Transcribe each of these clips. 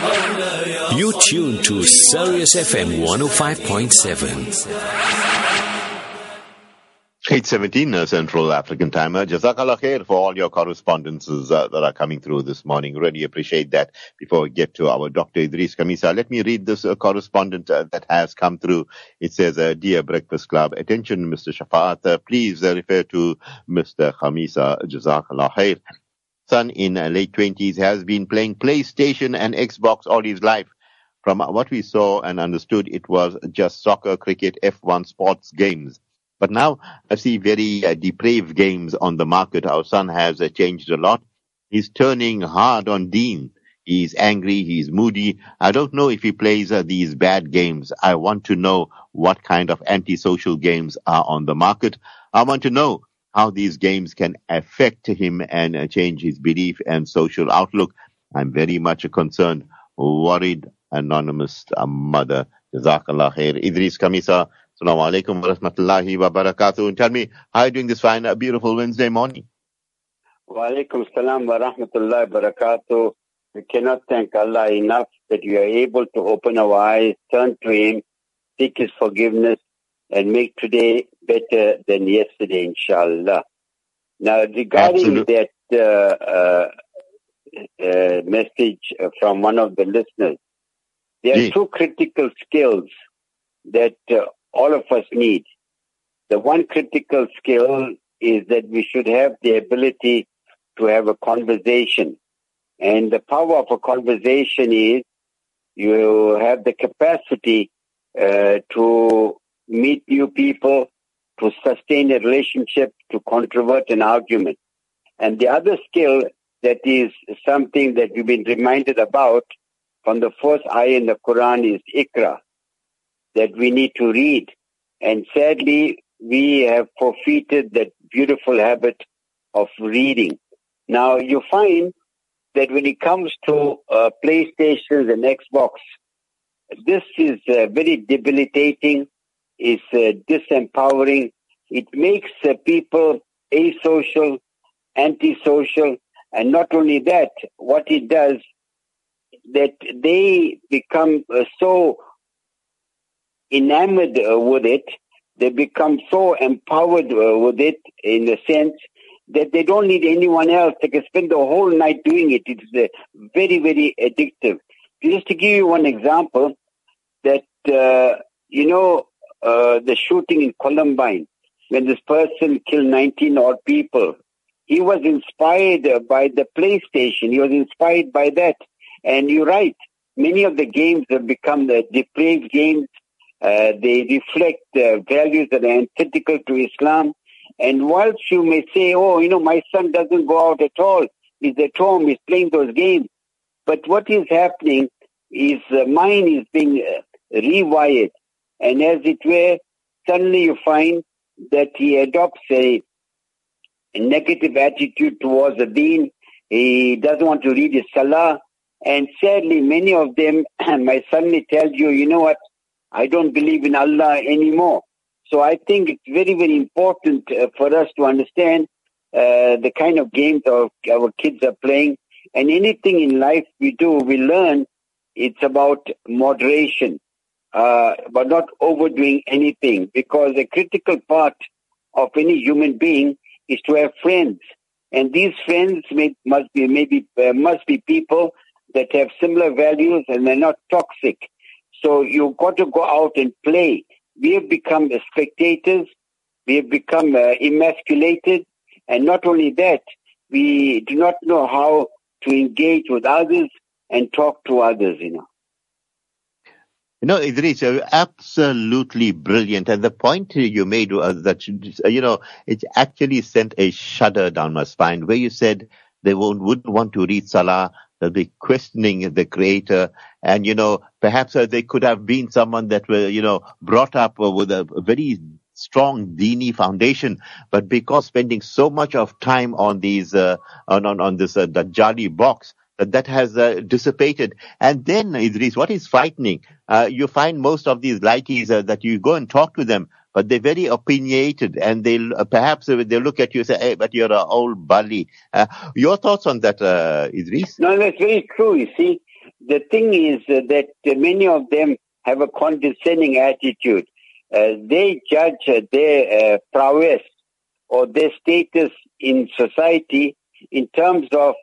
You tune to Sirius FM 105.7. 817 uh, Central African Time. Uh, Jazakallah khair for all your correspondences uh, that are coming through this morning. Really appreciate that. Before we get to our Dr. Idries Khamissa, let me read this uh, correspondent uh, that has come through. It says, uh, Dear Breakfast Club, attention Mr. Shafaat, uh, please refer to Mr. Khamissa. Jazakallah khair. Son in uh, late 20s has been playing PlayStation and Xbox all his life. From what we saw and understood, it was just soccer, cricket, F1 sports games. But now I see very uh, depraved games on the market. Our son has uh, changed a lot. He's turning hard on deen. He's angry. He's moody. I don't know if he plays uh, these bad games. I want to know what kind of antisocial games are on the market. I want to know how these games can affect him and uh, change his belief and social outlook. I'm very much a concerned, worried, anonymous uh, mother. Jazakallah khair. Idries Khamissa. Assalamu alaikum wa rahmatullahi wa barakatuh. And tell me, how are you doing this fine, uh, beautiful Wednesday morning? Wa alaikum salam wa rahmatullahi wa barakatuh. We cannot thank Allah enough that we are able to open our eyes, turn to Him, seek His forgiveness, and make today better than yesterday, inshallah. Now, regarding that uh, uh, uh, message from one of the listeners, there are two critical skills that uh, all of us need. The one critical skill is that we should have the ability to have a conversation. And the power of a conversation is you have the capacity uh, to meet new people, to sustain a relationship, to controvert an argument. And the other skill that is something that we've been reminded about from the first ayah in the Quran is ikra, that we need to read. And sadly, we have forfeited that beautiful habit of reading. Now you find that when it comes to uh, and Xbox, this is uh, very debilitating, is uh, disempowering. It makes uh, people asocial, antisocial, and not only that, what it does, that they become uh, so enamored with it, they become so empowered with it in the sense that they don't need anyone else. They can spend the whole night doing it. It's very, very addictive. Just to give you one example, that, uh, you know, uh, the shooting in Columbine, when this person killed 19 odd people, he was inspired by the PlayStation. He was inspired by that. And you're right. Many of the games have become the depraved games. Uh, they reflect uh, values that are antithetical to Islam. And whilst you may say, oh, you know, my son doesn't go out at all. He's at home. He's playing those games. But what is happening is uh, mind is being uh, rewired. And as it were, suddenly you find that he adopts a, a negative attitude towards the deen. He doesn't want to read his salah. And sadly, many of them might suddenly tell you, you know what, I don't believe in Allah anymore. So I think it's very, very important uh, for us to understand uh, the kind of games our, our kids are playing. And anything in life we do, we learn it's about moderation, uh, but not overdoing anything because a critical part of any human being is to have friends. And these friends may, must be, maybe, uh, must be people that have similar values and they're not toxic. So you've got to go out and play. We have become spectators. We have become uh, emasculated. And not only that, we do not know how to engage with others and talk to others, you know. You know, Idries, you're absolutely brilliant. And the point you made was that, you know, it actually sent a shudder down my spine where you said they won't, wouldn't want to read Salah. They'll be questioning the creator. And, you know, perhaps uh, they could have been someone that were, you know, brought up with a very strong dini foundation, but because spending so much of time on these, uh, on, on, on this, uh, Dajjali box, that has uh, dissipated. And then, Idries, what is frightening, uh, you find most of these lighties uh, that you go and talk to them, but they're very opinionated and they'll uh, perhaps they look at you and say, hey, but you're an old bully. Uh, your thoughts on that, uh, Idries? No, that's very true. You see, the thing is that many of them have a condescending attitude. They judge their prowess or their status in society in terms of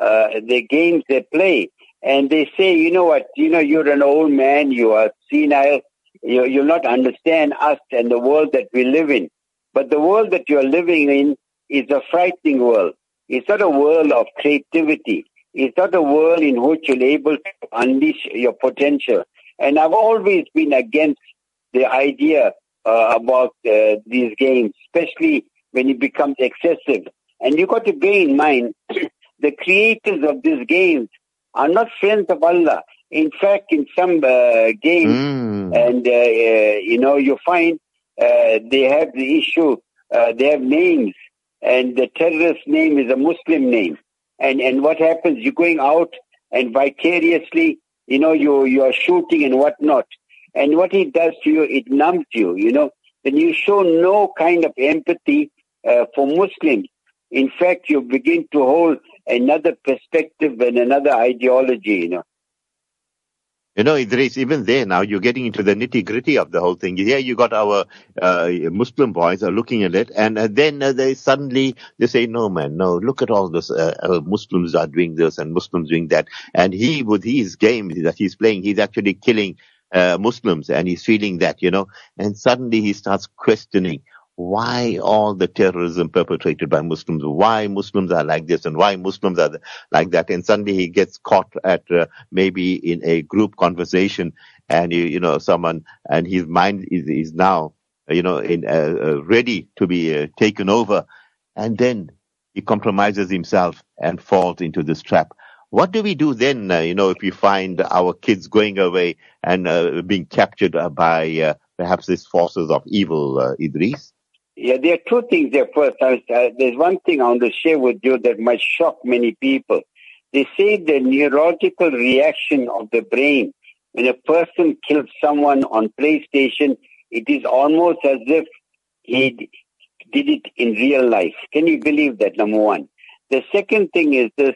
uh, the games they play. And they say, you know what, you know, you're an old man, you are senile, you, you'll not understand us and the world that we live in. But the world that you're living in is a frightening world. It's not a world of creativity. It's not a world in which you're able to unleash your potential. And I've always been against the idea uh, about uh, these games, especially when it becomes excessive. And you've got to bear in mind, the creators of these games are not friends of Allah. In fact, in some uh, games, mm. and uh, uh, you know, you find uh, they have the issue. they have names, and the terrorist name is a Muslim name. And and what happens? You're going out and vicariously, you know, you you are shooting and whatnot. And what it does to you, it numbs you. You know, then you show no kind of empathy uh, for Muslims. In fact, you begin to hold another perspective and another ideology. You know. You know, Idries, even there now, you're getting into the nitty gritty of the whole thing. Here you got our uh, Muslim boys are looking at it, and uh, then uh, they suddenly they say, "No, man, no. Look at all this. Uh, uh, Muslims are doing this and Muslims doing that." And he, with his game that he's playing, he's actually killing uh, Muslims, and he's feeling that, you know. And suddenly he starts questioning why all the terrorism perpetrated by Muslims, why Muslims are like this and why Muslims are like that. And suddenly he gets caught at uh, maybe in a group conversation and, you, you know, someone, and his mind is, is now, you know, in, uh, uh, ready to be uh, taken over. And then he compromises himself and falls into this trap. What do we do then, uh, you know, if we find our kids going away and uh, being captured by perhaps these forces of evil, Idries? Yeah, there are two things there. First, uh, there's one thing I want to share with you that might shock many people. They say the neurological reaction of the brain when a person kills someone on PlayStation, it is almost as if he did it in real life. Can you believe that? Number one. The second thing is this: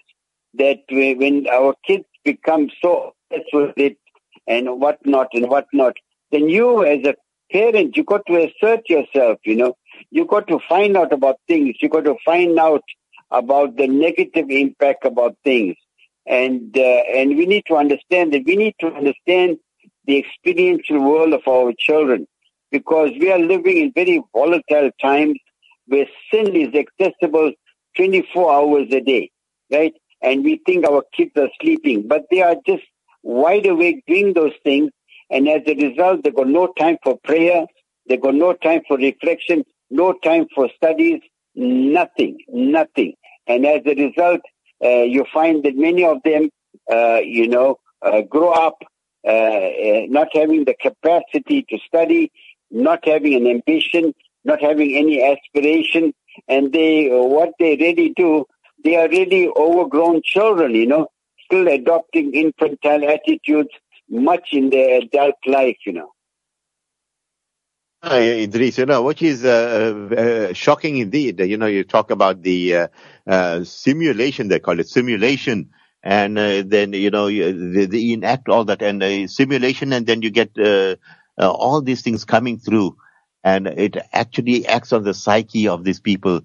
that when our kids become so obsessed with it and whatnot and whatnot, then you as a parent, you got to assert yourself, you know you got to find out about things. You got to find out about the negative impact about things. And, uh, and we need to understand that we need to understand the experiential world of our children because we are living in very volatile times where sin is accessible 24 hours a day, right? And we think our kids are sleeping, but they are just wide awake doing those things. And as a result, they got no time for prayer. They got no time for reflection no time for studies, nothing, nothing. And as a result, uh, you find that many of them, uh, you know, uh, grow up uh, uh, not having the capacity to study, not having an ambition, not having any aspiration, and they, what they really do, they are really overgrown children, you know, still adopting infantile attitudes much in their adult life, you know. Uh, Idries, you know, which is uh, uh, shocking indeed. You know, you talk about the uh, uh, simulation, they call it simulation, and uh, then, you know, they, they, enact all that and simulation, and then you get all these things coming through, and it actually acts on the psyche of these people.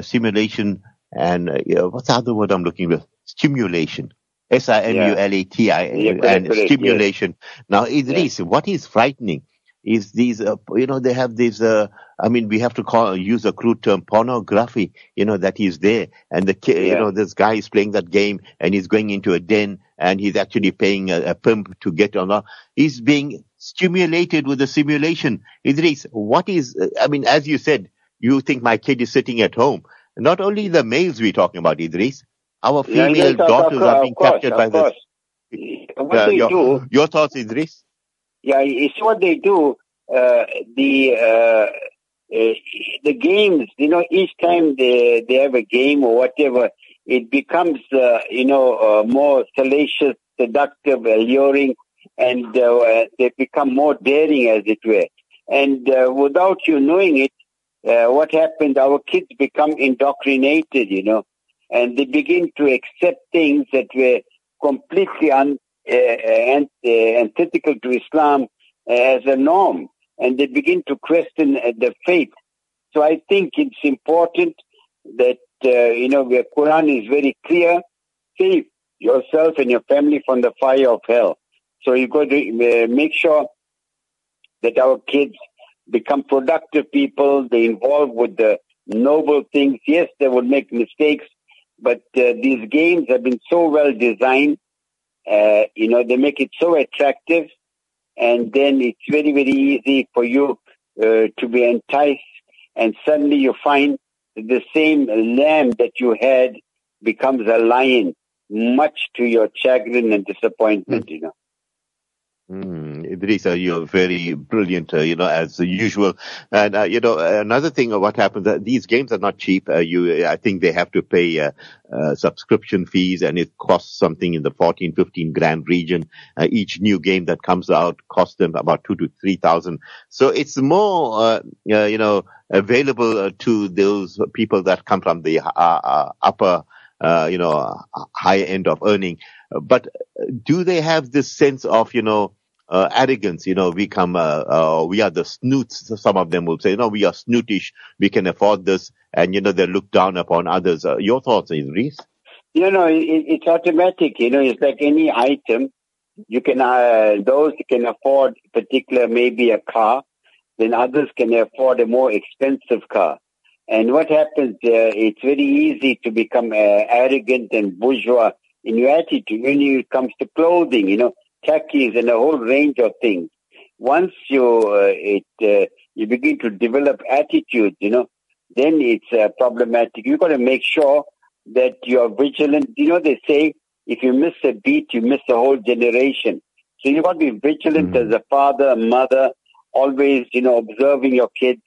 simulation and what's the other word I'm looking for? Stimulation. S-I-M-U-L-A-T-I, yeah. and stimulation. Now, Idries, yeah. what is frightening is these, uh, you know, they have these, uh, I mean, we have to call, use a crude term, pornography, you know, that he's there. And the, yeah. you know, this guy is playing that game and he's going into a den and he's actually paying a, a pimp to get on. He's being stimulated with a simulation. Idries, what is, I mean, as you said, you think my kid is sitting at home. Not only the males we're talking about, Idries, our female yeah, daughters are being course, captured by this. Uh, your, your thoughts, Idries? Yeah, it's what they do. Uh, the uh, uh, the games, you know, each time they they have a game or whatever, it becomes uh, you know uh, more salacious, seductive, alluring, and uh, they become more daring, as it were. And without you knowing it, what happens? Our kids become indoctrinated, you know, and they begin to accept things that were completely un, uh, uh, antithetical to Islam as a norm, and they begin to question the faith. So I think it's important that you know the Quran is very clear. Save yourself and your family from the fire of hell. So you got to make sure that our kids become productive people. They involve with the noble things. Yes, they will make mistakes, but uh, these games have been so well designed. Uh, you know, they make it so attractive, and then it's very, very easy for you uh, to be enticed. And suddenly you find the same lamb that you had becomes a lion, much to your chagrin and disappointment. Mm. You know. Mm, Idrisa, you're very brilliant, uh, you know, as usual. And, uh, you know, another thing of what happens, uh, these games are not cheap. Uh, you, I think they have to pay, uh, uh, subscription fees and it costs something in the 14, 15 grand region. each new game that comes out costs them about two to 3,000. So it's more, you know, available to those people that come from the, upper, you know, high end of earning. But do they have this sense of, you know, uh, arrogance. You know, we come, uh, uh, we are the snoots. Some of them will say, no, we are snootish. We can afford this. And, you know, they look down upon others. Uh, your thoughts, Idries? You know, it, it's automatic. You know, it's like any item. You can, uh, those can afford particular, maybe a car. Then others can afford a more expensive car. And what happens, uh, it's very easy to become uh, arrogant and bourgeois in your attitude when it comes to clothing. You know, khakis and a whole range of things. Once you uh, it uh, you begin to develop attitude, you know, then it's uh, problematic. You've got to make sure that you are vigilant. You know, they say if you miss a beat, you miss a whole generation. So you've got to be vigilant mm-hmm. as a father, a mother, always, you know, observing your kids,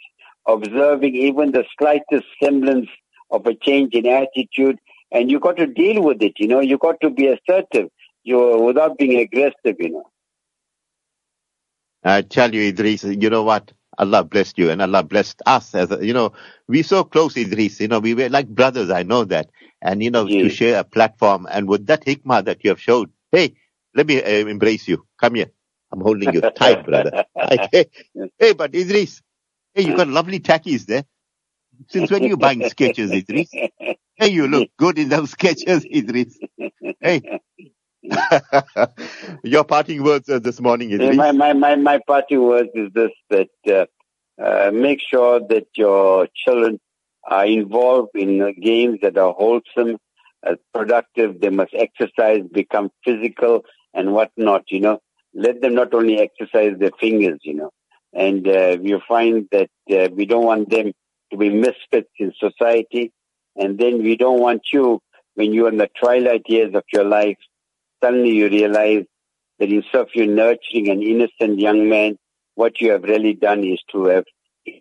observing even the slightest semblance of a change in attitude, and you've got to deal with it. You know, you've got to be assertive you without being aggressive, you know. I tell you, Idries, you know what? Allah blessed you and Allah blessed us as a, you know, we so close, Idries, you know, we were like brothers, I know that. And, you know, to share a platform and with that hikmah that you have showed, hey, let me uh, embrace you. Come here. I'm holding you tight, brother. hey, hey, but Idries, hey, you got lovely tackies there. Since when are you buying Skechers, Idries? Hey, you look good in those Skechers, Idries. Hey, Your parting words uh, this morning, Idries. My, my, my, my parting words is this, that uh, uh, make sure that your children are involved in uh, games that are wholesome, uh, productive. They must exercise, become physical and whatnot, you know. Let them not only exercise their fingers, you know. And uh, you find that we don't want them to be misfits in society. And then we don't want you, when you're in the twilight years of your life, suddenly you realize that instead of you nurturing an innocent young man, what you have really done is to have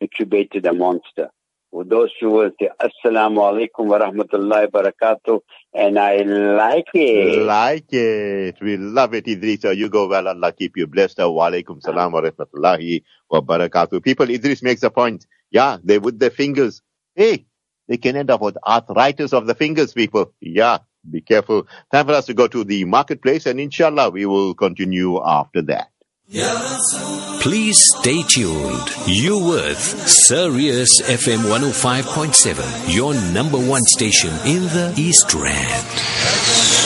incubated a monster. With those few words, say, Assalamu alaikum wa rahmatullahi wa barakatuh. And I like it. Like it. We love it, Idries. You go well. Allah keep you blessed. Wa alaikum salam wa rahmatullahi wa barakatuh. People, Idries makes a point. Yeah, they with their fingers. Hey, they can end up with arthritis of the fingers, people. Yeah, be careful. Time for us to go to the marketplace and inshallah we will continue after that. Please stay tuned. You with Sirius FM 105.7, your number one station in the East Rand.